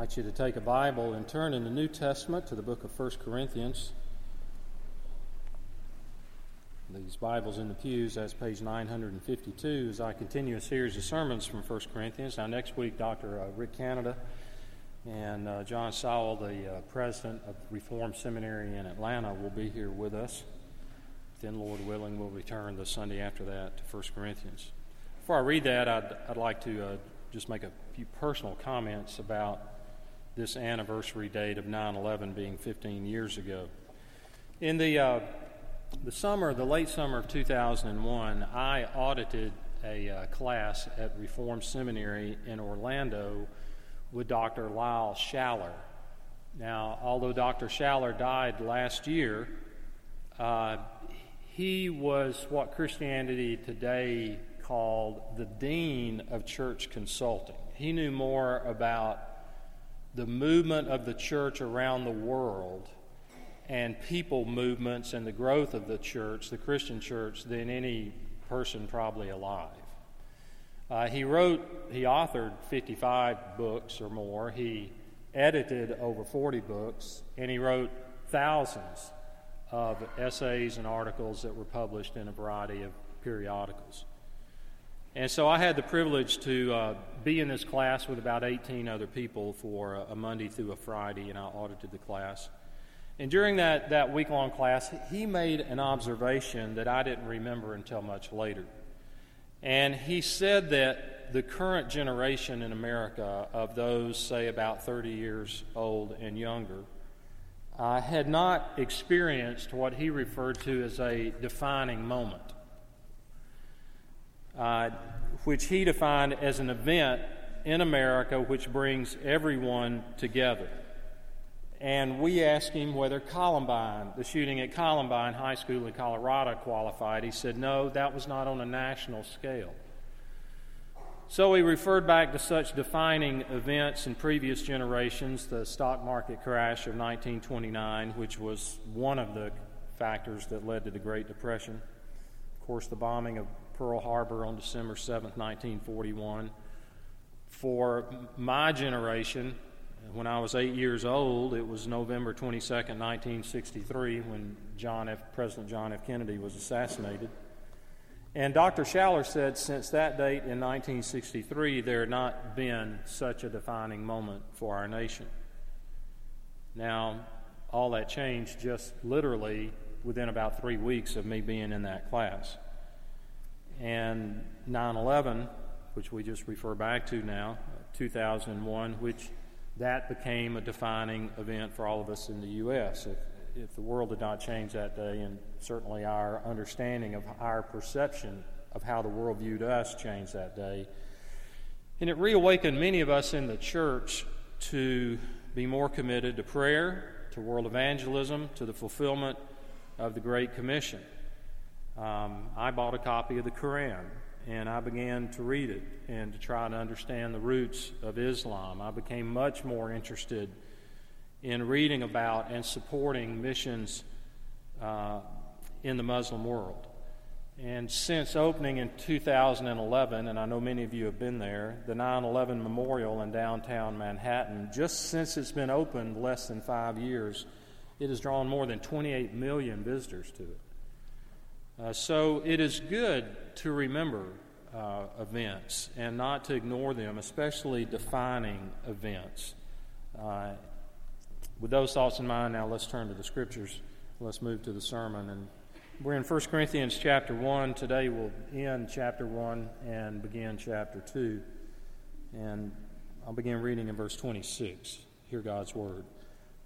invite you to take a Bible and turn in the New Testament to the book of 1 Corinthians. These Bibles in the pews, that's page 952, as I continue a series of sermons from 1 Corinthians. Now, next week, Dr. Uh, Ric Cannada and uh, John Sowell, the uh, president of Reformed Seminary in Atlanta, will be here with us. Then, Lord willing, we'll return the Sunday after that to 1 Corinthians. Before I read that, I'd, I'd like to uh, just make a few personal comments about this anniversary date of 9 11 being 15 years ago. In the, uh, the summer, the late summer of 2001, I audited a uh, class at Reform Seminary in Orlando with Dr. Lyle Schaller. Now, although Dr. Schaller died last year, uh, he was what Christianity Today called the Dean of Church Consulting. He knew more about the movement of the church around the world and people movements and the growth of the church, the Christian church, than any person probably alive. Uh, he wrote, he authored 55 books or more. He edited over 40 books, and he wrote thousands of essays and articles that were published in a variety of periodicals. And so I had the privilege to uh, be in this class with about 18 other people for a, Monday through a Friday, and I audited the class. And during that, that week long class, he made an observation that I didn't remember until much later. And he said that the current generation in America of those, say, about 30 years old and younger, uh, had not experienced what he referred to as a defining moment uh, which he defined as an event in America which brings everyone together. And we asked him whether Columbine, the shooting at Columbine High School in Colorado, qualified. He said, no, that was not on a national scale. So he referred back to such defining events in previous generations the stock market crash of 1929, which was one of the factors that led to the Great Depression. Of course, the bombing of Pearl Harbor on December 7, 1941. For my generation, when I was eight years old, it was November 22, 1963, when John F., President John F. Kennedy was assassinated. And Dr. Schaller said since that date in 1963, there had not been such a defining moment for our nation. Now, all that changed just literally within about three weeks of me being in that class and 9 11, which we just refer back to now, 2001, which that became a defining event for all of us in the U.S. If, if the world did not change that day, and certainly our understanding of our perception of how the world viewed us changed that day. And it reawakened many of us in the church to be more committed to prayer, to world evangelism, to the fulfillment of the Great Commission um, I bought a copy of the Quran and I began to read it and to try to understand the roots of Islam. I became much more interested in reading about and supporting missions uh, in the Muslim world. And since opening in 2011, and I know many of you have been there, the 9 11 Memorial in downtown Manhattan, just since it's been opened less than five years, it has drawn more than 28 million visitors to it. Uh, so it is good to remember uh, events and not to ignore them, especially defining events. Uh, with those thoughts in mind, now let's turn to the scriptures. Let's move to the sermon. And we're in 1 Corinthians chapter 1. Today we'll end chapter 1 and begin chapter 2. And I'll begin reading in verse 26. Hear God's word.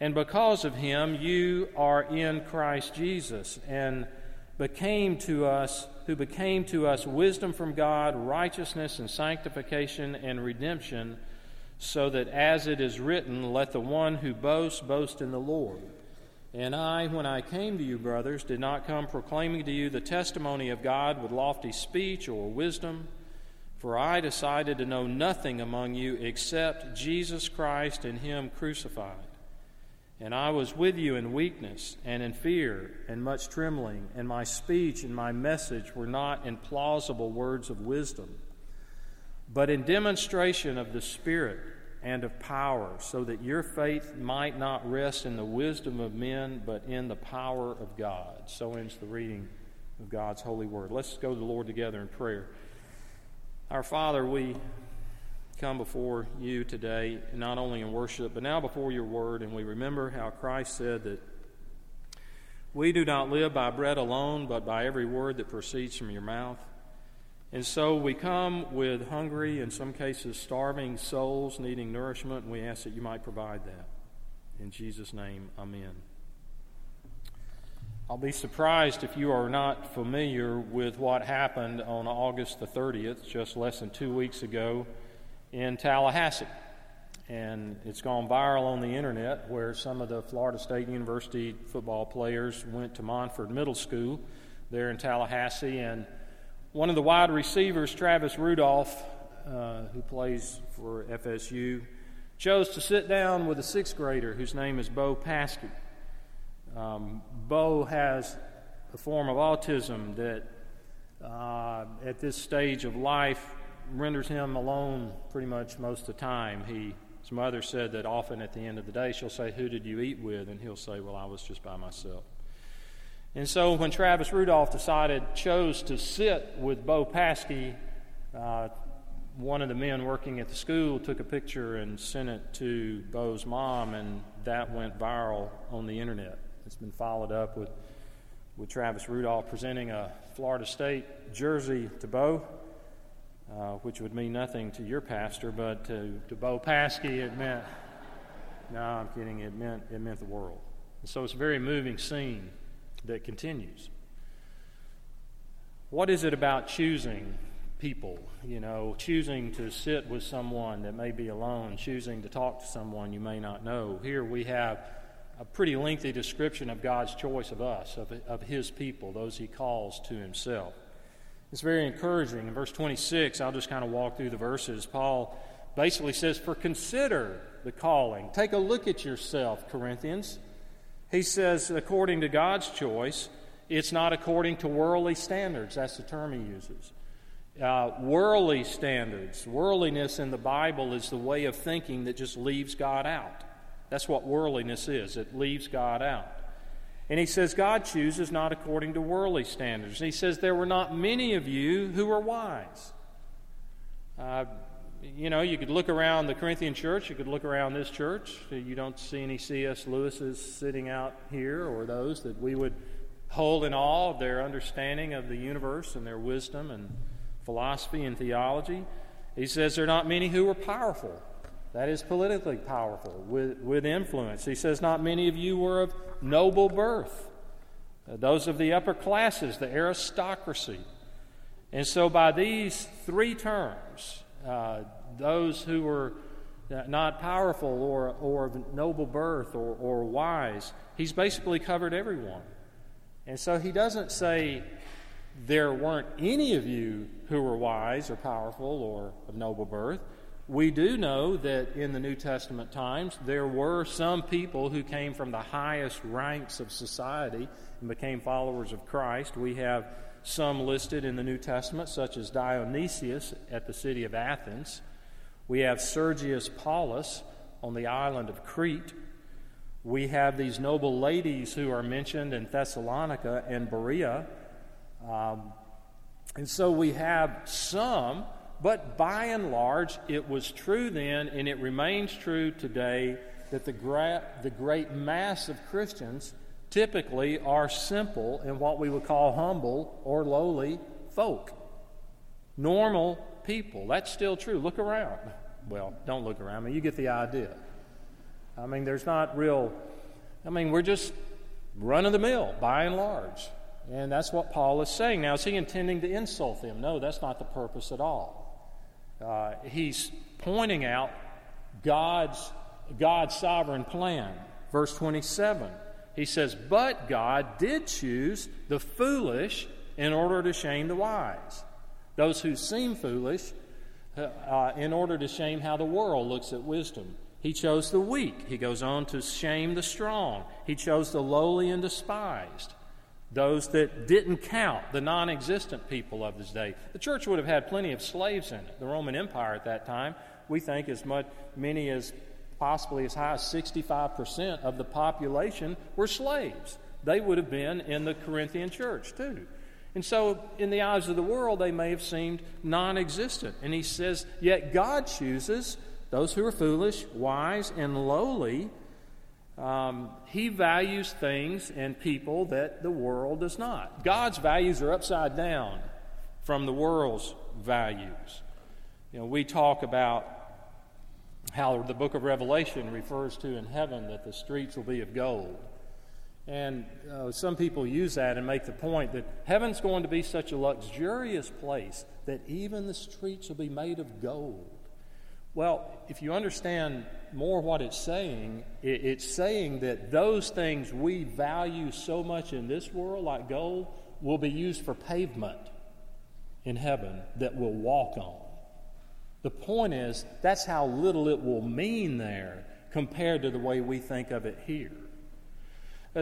And because of him, you are in Christ Jesus, and became to us, who became to us wisdom from God, righteousness and sanctification and redemption, so that as it is written, let the one who boasts boast in the Lord. And I, when I came to you, brothers, did not come proclaiming to you the testimony of God with lofty speech or wisdom, for I decided to know nothing among you except Jesus Christ and Him crucified. And I was with you in weakness and in fear and much trembling, and my speech and my message were not in plausible words of wisdom but in demonstration of the Spirit and of power, so that your faith might not rest in the wisdom of men, but in the power of God. So ends the reading of God's holy word. Let's go to the Lord together in prayer. Our Father, we come before you today, not only in worship, but now before your word, and we remember how Christ said that we do not live by bread alone, but by every word that proceeds from your mouth. And so we come with hungry, in some cases starving souls needing nourishment, and we ask that you might provide that. In Jesus' name, amen. I'll be surprised if you are not familiar with what happened on August the 30th, just less than two weeks ago, in Tallahassee. And it's gone viral on the internet where some of the Florida State University football players went to Montford Middle School there in Tallahassee and one of the wide receivers, Travis Rudolph, uh, who plays for FSU, chose to sit down with a sixth grader whose name is Bo Paskey. Um, Bo has a form of autism that, uh, at this stage of life, renders him alone pretty much most of the time. He, his mother said that often at the end of the day, she'll say, Who did you eat with? And he'll say, Well, I was just by myself. And so when Travis Rudolph decided, chose to sit with Bo Paskey, uh, one of the men working at the school took a picture and sent it to Bo's mom, and that went viral on the internet. It's been followed up with, with Travis Rudolph presenting a Florida State jersey to Bo, uh, which would mean nothing to your pastor, but to, to Bo Paskey, it meant, no, I'm kidding, it meant, it meant the world. And so it's a very moving scene that continues. What is it about choosing people? You know, choosing to sit with someone that may be alone, choosing to talk to someone you may not know. Here we have a pretty lengthy description of God's choice of us, of, of His people, those He calls to Himself. It's very encouraging. In verse 26, I'll just kind of walk through the verses. Paul basically says, For consider the calling. Take a look at yourself, Corinthians. He says, according to God's choice, it's not according to worldly standards. That's the term he uses. Uh, worldly standards, worldliness in the Bible is the way of thinking that just leaves God out. That's what worldliness is, it leaves God out. And he says, God chooses not according to worldly standards. And he says, There were not many of you who were wise. Uh, you know, you could look around the Corinthian church, you could look around this church. You don't see any C.S. Lewis's sitting out here or those that we would hold in awe of their understanding of the universe and their wisdom and philosophy and theology. He says there are not many who are powerful. That is politically powerful, with, with influence. He says, Not many of you were of noble birth, uh, those of the upper classes, the aristocracy. And so, by these three terms, uh, those who were not powerful or, or of noble birth or, or wise. He's basically covered everyone. And so he doesn't say there weren't any of you who were wise or powerful or of noble birth. We do know that in the New Testament times there were some people who came from the highest ranks of society and became followers of Christ. We have some listed in the New Testament, such as Dionysius at the city of Athens. We have Sergius Paulus on the island of Crete. We have these noble ladies who are mentioned in Thessalonica and Berea. Um, and so we have some, but by and large, it was true then, and it remains true today, that the, gra- the great mass of Christians typically are simple and what we would call humble or lowly folk. Normal people. That's still true. Look around. Well, don't look around. I mean, you get the idea. I mean, there's not real, I mean, we're just run of the mill by and large. And that's what Paul is saying. Now, is he intending to insult them? No, that's not the purpose at all. Uh, he's pointing out God's, God's sovereign plan. Verse 27, he says, But God did choose the foolish in order to shame the wise. Those who seem foolish uh, uh, in order to shame how the world looks at wisdom. He chose the weak. He goes on to shame the strong. He chose the lowly and despised, those that didn't count, the non existent people of his day. The church would have had plenty of slaves in it. The Roman Empire at that time, we think as much, many as possibly as high as 65% of the population were slaves. They would have been in the Corinthian church too. And so, in the eyes of the world, they may have seemed non existent. And he says, Yet God chooses those who are foolish, wise, and lowly. Um, he values things and people that the world does not. God's values are upside down from the world's values. You know, we talk about how the book of Revelation refers to in heaven that the streets will be of gold. And uh, some people use that and make the point that heaven's going to be such a luxurious place that even the streets will be made of gold. Well, if you understand more what it's saying, it's saying that those things we value so much in this world, like gold, will be used for pavement in heaven that we'll walk on. The point is, that's how little it will mean there compared to the way we think of it here.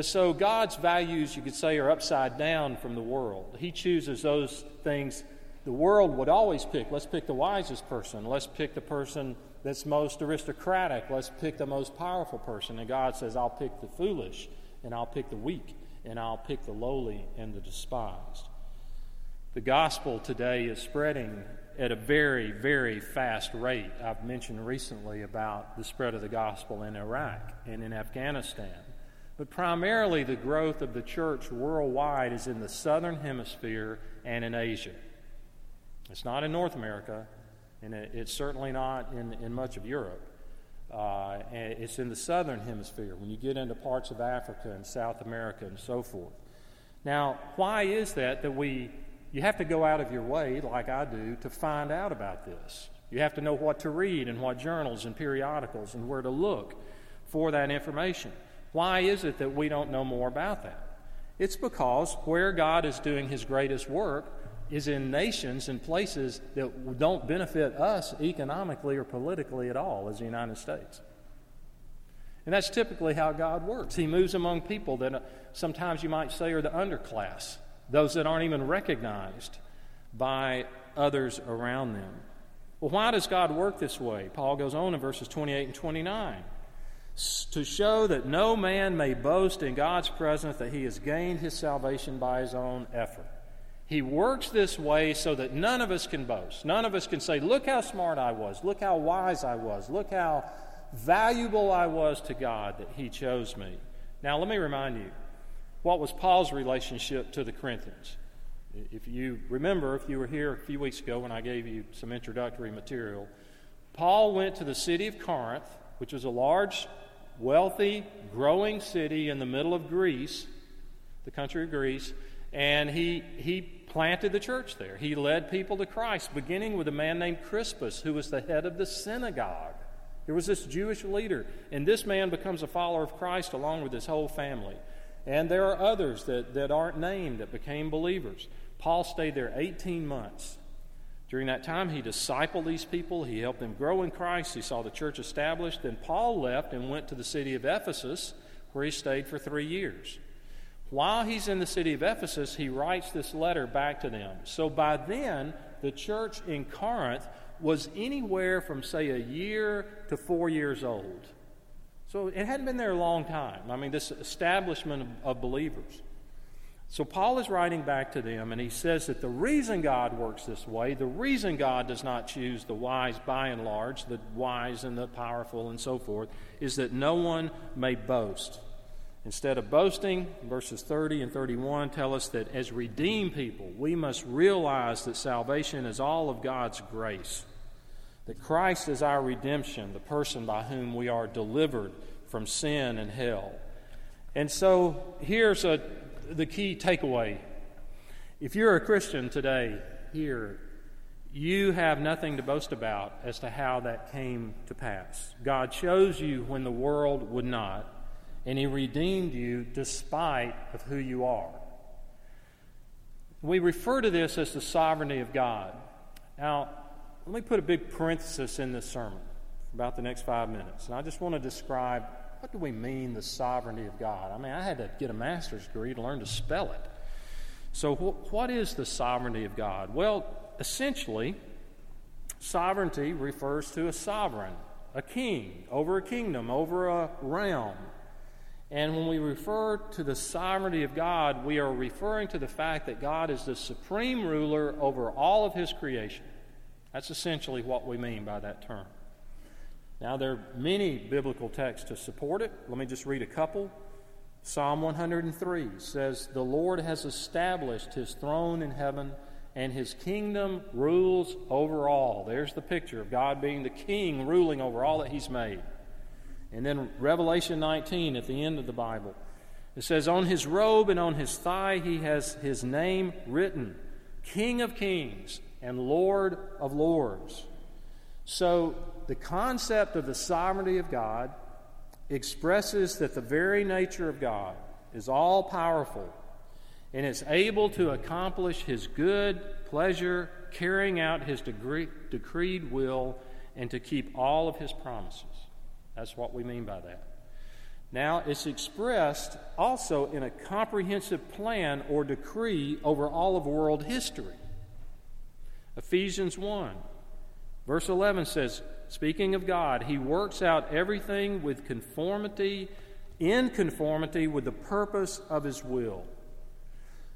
So God's values, you could say, are upside down from the world. He chooses those things the world would always pick. Let's pick the wisest person. Let's pick the person that's most aristocratic. Let's pick the most powerful person. And God says, I'll pick the foolish, and I'll pick the weak, and I'll pick the lowly and the despised. The gospel today is spreading at a very, very fast rate. I've mentioned recently about the spread of the gospel in Iraq and in Afghanistan. But primarily, the growth of the church worldwide is in the southern hemisphere and in Asia. It's not in North America, and it's certainly not in, in much of Europe. Uh, it's in the southern hemisphere when you get into parts of Africa and South America and so forth. Now, why is that that we, you have to go out of your way, like I do, to find out about this? You have to know what to read and what journals and periodicals and where to look for that information. Why is it that we don't know more about that? It's because where God is doing his greatest work is in nations and places that don't benefit us economically or politically at all as the United States. And that's typically how God works. He moves among people that uh, sometimes you might say are the underclass, those that aren't even recognized by others around them. Well, why does God work this way? Paul goes on in verses 28 and 29 to show that no man may boast in God's presence that he has gained his salvation by his own effort. He works this way so that none of us can boast. None of us can say, Look how smart I was. Look how wise I was. Look how valuable I was to God that He chose me. Now, let me remind you what was Paul's relationship to the Corinthians? If you remember, if you were here a few weeks ago when I gave you some introductory material, Paul went to the city of Corinth, which was a large, wealthy, growing city in the middle of Greece, the country of Greece, and he, he planted the church there. He led people to Christ, beginning with a man named Crispus, who was the head of the synagogue. There was this Jewish leader, and this man becomes a follower of Christ along with his whole family. And there are others that, that aren't named that became believers. Paul stayed there 18 months. During that time, he discipled these people. He helped them grow in Christ. He saw the church established. Then Paul left and went to the city of Ephesus, where he stayed for three years. While he's in the city of Ephesus, he writes this letter back to them. So by then, the church in Corinth was anywhere from, say, a year to four years old. So it hadn't been there a long time. I mean, this establishment of, of believers. So Paul is writing back to them, and he says that the reason God works this way, the reason God does not choose the wise by and large, the wise and the powerful and so forth, is that no one may boast. Instead of boasting, verses 30 and 31 tell us that as redeemed people, we must realize that salvation is all of God's grace, that Christ is our redemption, the person by whom we are delivered from sin and hell. And so here's a, the key takeaway. If you're a Christian today, here, you have nothing to boast about as to how that came to pass. God chose you when the world would not, and He redeemed you despite of who you are. We refer to this as the sovereignty of God. Now, let me put a big parenthesis in this sermon for about the next five minutes. And I just want to describe what do we mean the sovereignty of God? I mean, I had to get a master's degree to learn to spell it. So, wh- what is the sovereignty of God? Well, essentially, sovereignty refers to a sovereign, a king, over a kingdom, over a realm. And when we refer to the sovereignty of God, we are referring to the fact that God is the supreme ruler over all of his creation. That's essentially what we mean by that term. Now, there are many biblical texts to support it. Let me just read a couple. Psalm 103 says, The Lord has established his throne in heaven, and his kingdom rules over all. There's the picture of God being the king, ruling over all that he's made. And then Revelation 19 at the end of the Bible. It says, On his robe and on his thigh he has his name written King of Kings and Lord of Lords. So the concept of the sovereignty of God expresses that the very nature of God is all powerful and is able to accomplish his good pleasure, carrying out his decreed will, and to keep all of his promises. That's what we mean by that. Now, it's expressed also in a comprehensive plan or decree over all of world history. Ephesians 1, verse 11 says, Speaking of God, He works out everything with conformity, in conformity with the purpose of His will.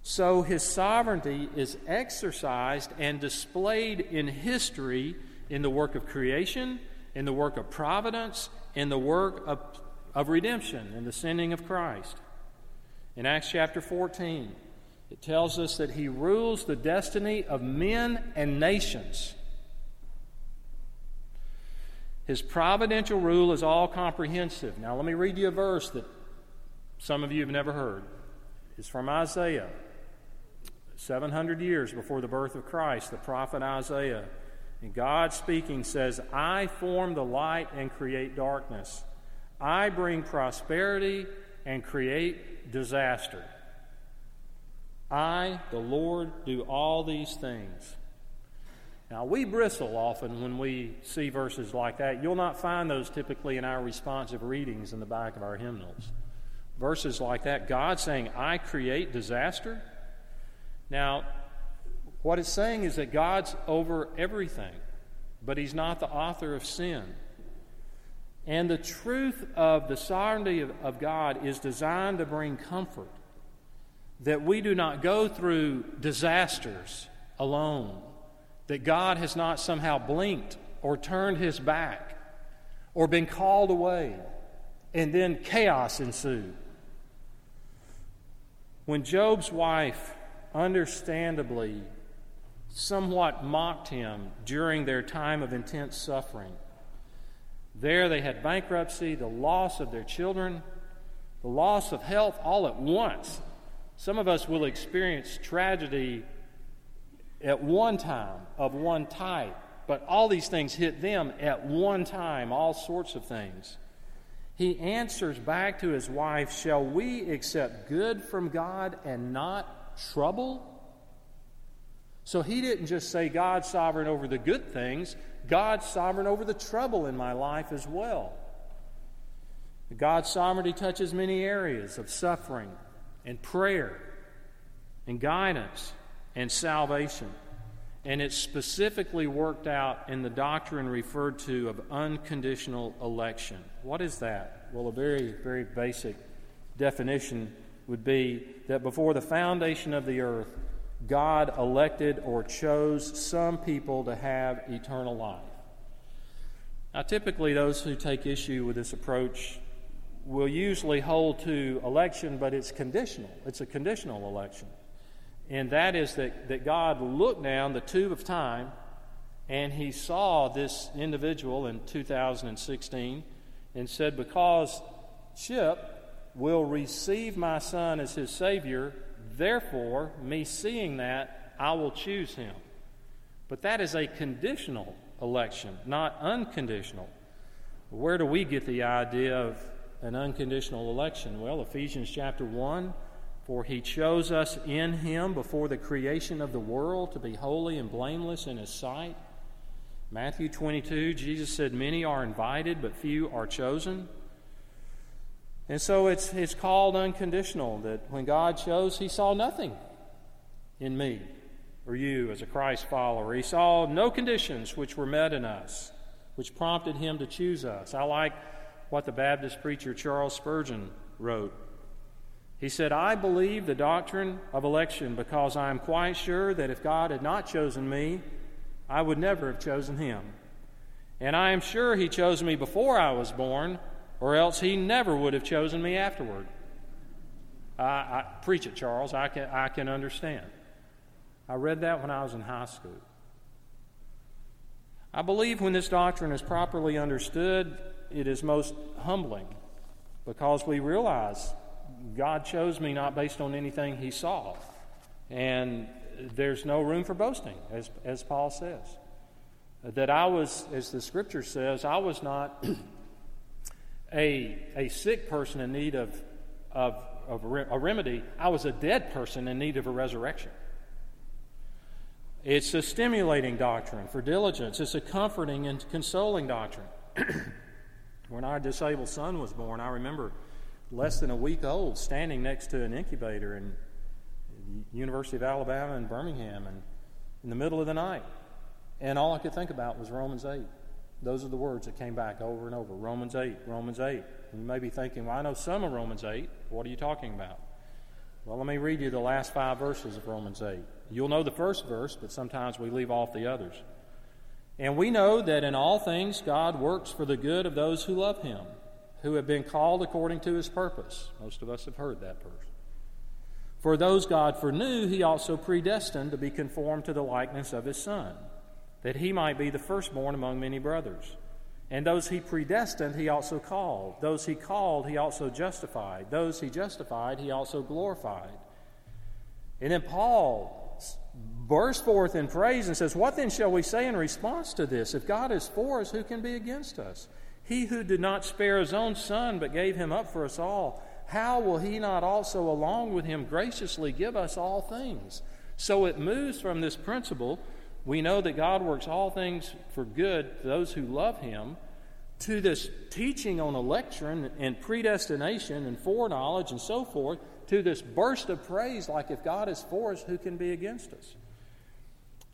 So His sovereignty is exercised and displayed in history in the work of creation, in the work of providence, in the work of, of redemption, in the sending of Christ. In Acts chapter 14, it tells us that He rules the destiny of men and nations. His providential rule is all comprehensive. Now, let me read you a verse that some of you have never heard. It's from Isaiah. 700 years before the birth of Christ, the prophet Isaiah. And God speaking says, I form the light and create darkness. I bring prosperity and create disaster. I, the Lord, do all these things. Now, we bristle often when we see verses like that. You'll not find those typically in our responsive readings in the back of our hymnals. Verses like that, God saying, I create disaster. Now, what it's saying is that God's over everything, but He's not the author of sin. And the truth of the sovereignty of, of God is designed to bring comfort that we do not go through disasters alone that God has not somehow blinked or turned his back or been called away, and then chaos ensued. When Job's wife understandably somewhat mocked him during their time of intense suffering, there they had bankruptcy, the loss of their children, the loss of health all at once. Some of us will experience tragedy at one time of one type, but all these things hit them at one time, all sorts of things. He answers back to his wife, Shall we accept good from God and not trouble? So he didn't just say God's sovereign over the good things, God's sovereign over the trouble in my life as well. God's sovereignty touches many areas of suffering and prayer and guidance and salvation. And it's specifically worked out in the doctrine referred to of unconditional election. What is that? Well, a very, very basic definition would be that before the foundation of the earth, God elected or chose some people to have eternal life. Now, typically, those who take issue with this approach will usually hold to election, but it's conditional. It's a conditional election and that is that, that God looked down the tube of time and he saw this individual in 2016 and said, Because Chip will receive my son as his Savior, therefore, me seeing that, I will choose him. But that is a conditional election, not unconditional. Where do we get the idea of an unconditional election? Well, Ephesians chapter 1 For he chose us in him before the creation of the world to be holy and blameless in his sight. Matthew 22, Jesus said, Many are invited, but few are chosen. And so it's, it's called unconditional that when God chose, he saw nothing in me or you as a Christ follower. He saw no conditions which were met in us, which prompted him to choose us. I like what the Baptist preacher Charles Spurgeon wrote. He said, I believe the doctrine of election because I am quite sure that if God had not chosen me, I would never have chosen him. And I am sure he chose me before I was born, or else he never would have chosen me afterward. I, I preach it, Charles. I can, I can understand. I read that when I was in high school. I believe when this doctrine is properly understood, it is most humbling because we realize God chose me not based on anything He saw. And there's no room for boasting, as, as Paul says. That I was, as the scripture says, I was not a, a sick person in need of, of, of a remedy, I was a dead person in need of a resurrection. It's a stimulating doctrine for diligence. It's a comforting and consoling doctrine. when our disabled son was born, I remember less than a week old standing next to an incubator in the University of Alabama in Birmingham and in the middle of the night. And all I could think about was Romans 8. Those are the words that came back over and over Romans 8, Romans 8. And you may be thinking, well, I know some of Romans 8. What are you talking about? Well, let me read you the last five verses of Romans 8. You'll know the first verse, but sometimes we leave off the others. And we know that in all things God works for the good of those who love him, who have been called according to his purpose. Most of us have heard that verse. For those God foreknew, he also predestined to be conformed to the likeness of his Son, that he might be the firstborn among many brothers. And those he predestined, he also called. Those he called, he also justified. Those he justified, he also glorified. And then Paul bursts forth in praise and says, What then shall we say in response to this? If God is for us, who can be against us? He who did not spare his own son, but gave him up for us all, how will he not also, along with him, graciously give us all things? So it moves from this principle. We know that God works all things for good to those who love him, to this teaching on election and predestination and foreknowledge and so forth, to this burst of praise like if God is for us, who can be against us?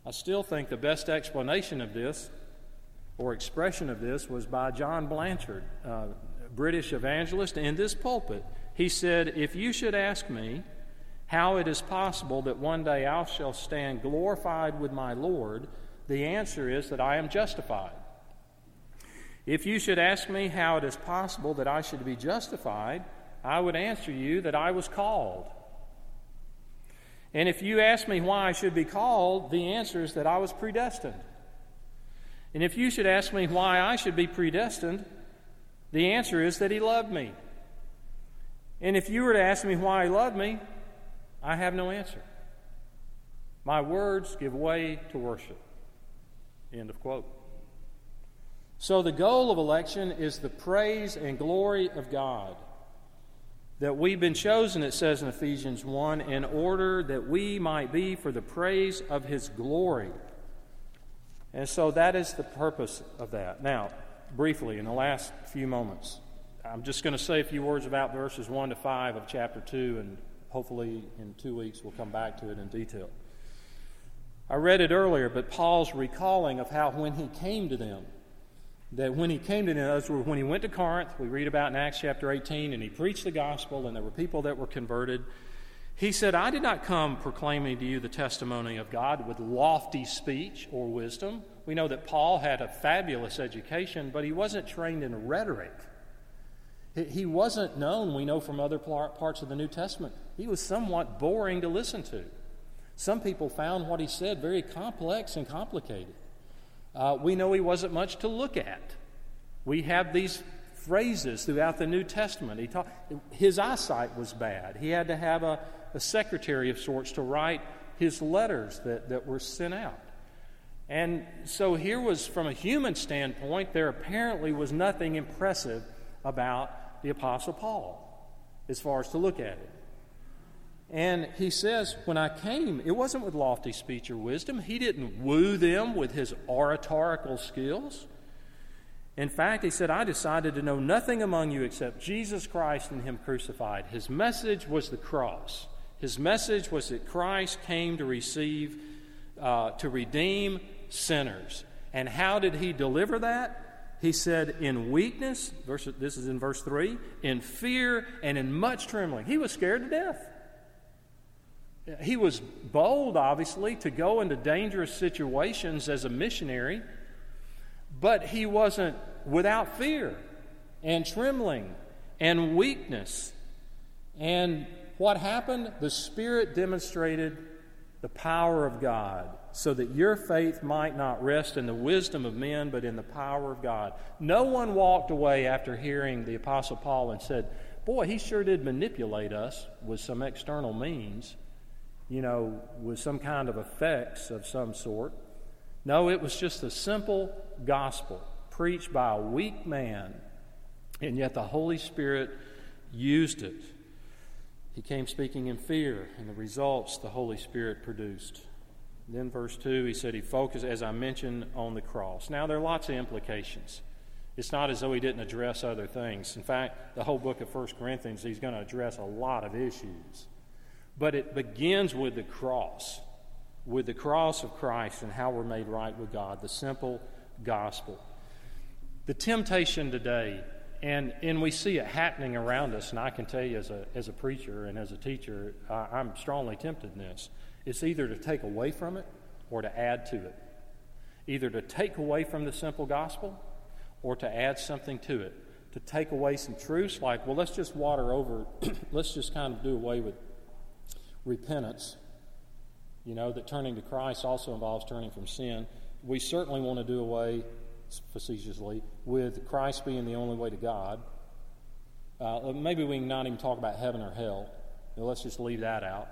I still think the best explanation of this or expression of this was by John Blanchard, uh, British evangelist, in this pulpit. He said, If you should ask me how it is possible that one day I shall stand glorified with my Lord, the answer is that I am justified. If you should ask me how it is possible that I should be justified, I would answer you that I was called. And if you ask me why I should be called, the answer is that I was predestined. And if you should ask me why I should be predestined, the answer is that He loved me. And if you were to ask me why He loved me, I have no answer. My words give way to worship. End of quote. So, the goal of election is the praise and glory of God that we've been chosen, it says in Ephesians 1, in order that we might be for the praise of his glory. And so that is the purpose of that. Now, briefly, in the last few moments, I'm just going to say a few words about verses 1 to 5 of chapter 2, and hopefully in two weeks we'll come back to it in detail. I read it earlier, but Paul's recalling of how when he came to them, that when he came to them, when he went to Corinth, we read about in Acts chapter 18, and he preached the gospel, and there were people that were converted. He said, I did not come proclaiming to you the testimony of God with lofty speech or wisdom. We know that Paul had a fabulous education, but he wasn't trained in rhetoric. He wasn't known, we know from other parts of the New Testament. He was somewhat boring to listen to. Some people found what he said very complex and complicated uh, we know he wasn't much to look at. We have these phrases throughout the New Testament. He taught, his eyesight was bad. He had to have a, a secretary of sorts to write his letters that, that were sent out. And so here was, from a human standpoint, there apparently was nothing impressive about the Apostle Paul as far as to look at it. And he says, When I came, it wasn't with lofty speech or wisdom. He didn't woo them with his oratorical skills. In fact, he said, I decided to know nothing among you except Jesus Christ and Him crucified. His message was the cross. His message was that Christ came to receive, uh, to redeem sinners. And how did he deliver that? He said, in weakness, verse, this is in verse 3, in fear and in much trembling. He was scared to death. He was bold, obviously, to go into dangerous situations as a missionary, but he wasn't without fear and trembling and weakness. And what happened? The Spirit demonstrated the power of God so that your faith might not rest in the wisdom of men, but in the power of God. No one walked away after hearing the Apostle Paul and said, Boy, he sure did manipulate us with some external means, you know, with some kind of effects of some sort. No, it was just a simple gospel preached by a weak man, and yet the Holy Spirit used it. He came speaking in fear, and the results the Holy Spirit produced. Then, verse 2, he said he focused, as I mentioned, on the cross. Now, there are lots of implications. It's not as though he didn't address other things. In fact, the whole book of 1 Corinthians, he's going to address a lot of issues. But it begins with the cross, with the cross of Christ and how we're made right with God, the simple gospel. The temptation today and, and we see it happening around us, and I can tell you as a, as a preacher and as a teacher, uh, I'm strongly tempted in this. It's either to take away from it or to add to it. Either to take away from the simple gospel or to add something to it. To take away some truths like, well, let's just water over, let's just kind of do away with repentance. You know, that turning to Christ also involves turning from sin. We certainly want to do away facetiously, with Christ being the only way to God. Uh, maybe we can not even talk about heaven or hell. Let's just leave that out.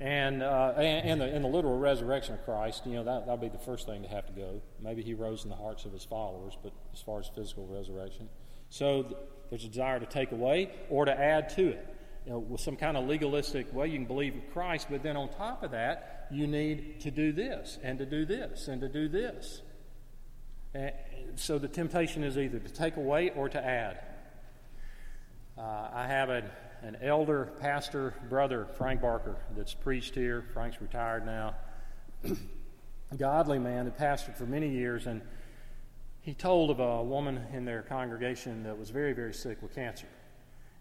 And, uh, and, and, the, and the literal resurrection of Christ, you know, that, that'll be the first thing to have to go. Maybe he rose in the hearts of his followers, but as far as physical resurrection. So th- there's a desire to take away or to add to it. You know, with some kind of legalistic way, you can believe in Christ, but then on top of that, you need to do this and to do this and to do this. Eh, so the temptation is either to take away or to add. Uh, I have an, an elder pastor brother, Frank Barker, that's preached here. Frank's retired now. Godly man that pastored for many years, and he told of a woman in their congregation that was very, very sick with cancer.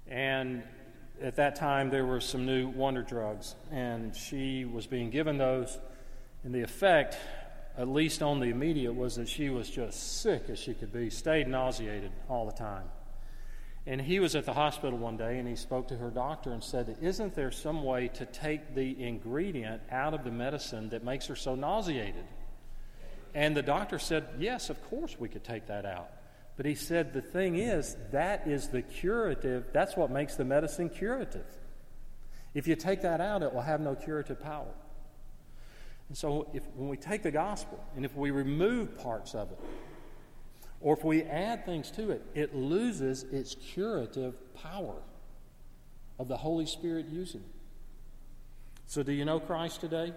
And at that time, there were some new wonder drugs, and she was being given those. And the effect at least on the immediate, was that she was just sick as she could be, stayed nauseated all the time. And he was at the hospital one day and he spoke to her doctor and said, Isn't there some way to take the ingredient out of the medicine that makes her so nauseated? And the doctor said, Yes, of course we could take that out. But he said, The thing is, that is the curative, that's what makes the medicine curative. If you take that out, it will have no curative power. And so, if, when we take the gospel and if we remove parts of it, or if we add things to it, it loses its curative power of the Holy Spirit using it. So, do you know Christ today?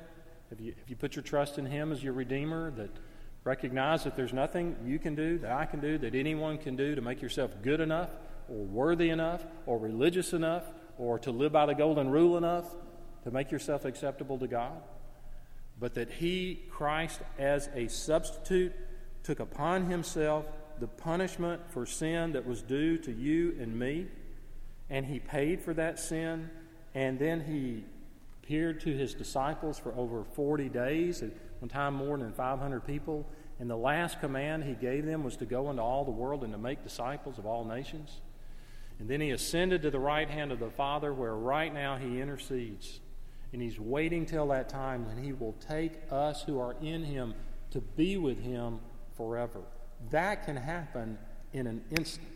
Have you, have you put your trust in Him as your Redeemer? That recognize that there's nothing you can do, that I can do, that anyone can do to make yourself good enough, or worthy enough, or religious enough, or to live by the golden rule enough to make yourself acceptable to God? But that he, Christ, as a substitute, took upon himself the punishment for sin that was due to you and me, and he paid for that sin, and then he appeared to his disciples for over 40 days, at one time more than 500 people. And the last command he gave them was to go into all the world and to make disciples of all nations. And then he ascended to the right hand of the Father, where right now he intercedes and he's waiting till that time when he will take us who are in him to be with him forever. That can happen in an instant.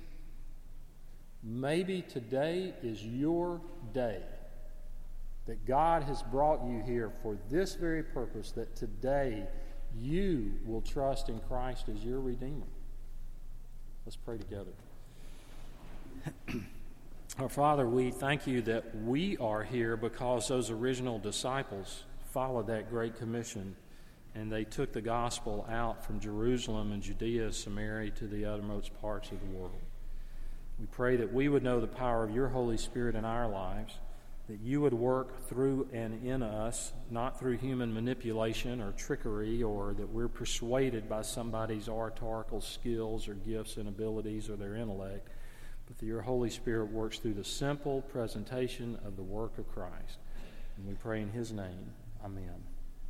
Maybe today is your day that God has brought you here for this very purpose, that today you will trust in Christ as your Redeemer. Let's pray together. Our Father, we thank you that we are here because those original disciples followed that great commission and they took the gospel out from Jerusalem and Judea, Samaria to the uttermost parts of the world. We pray that we would know the power of your Holy Spirit in our lives, that you would work through and in us, not through human manipulation or trickery, or that we're persuaded by somebody's oratorical skills or gifts and abilities or their intellect, that your Holy Spirit works through the simple presentation of the work of Christ. And we pray in his name. Amen.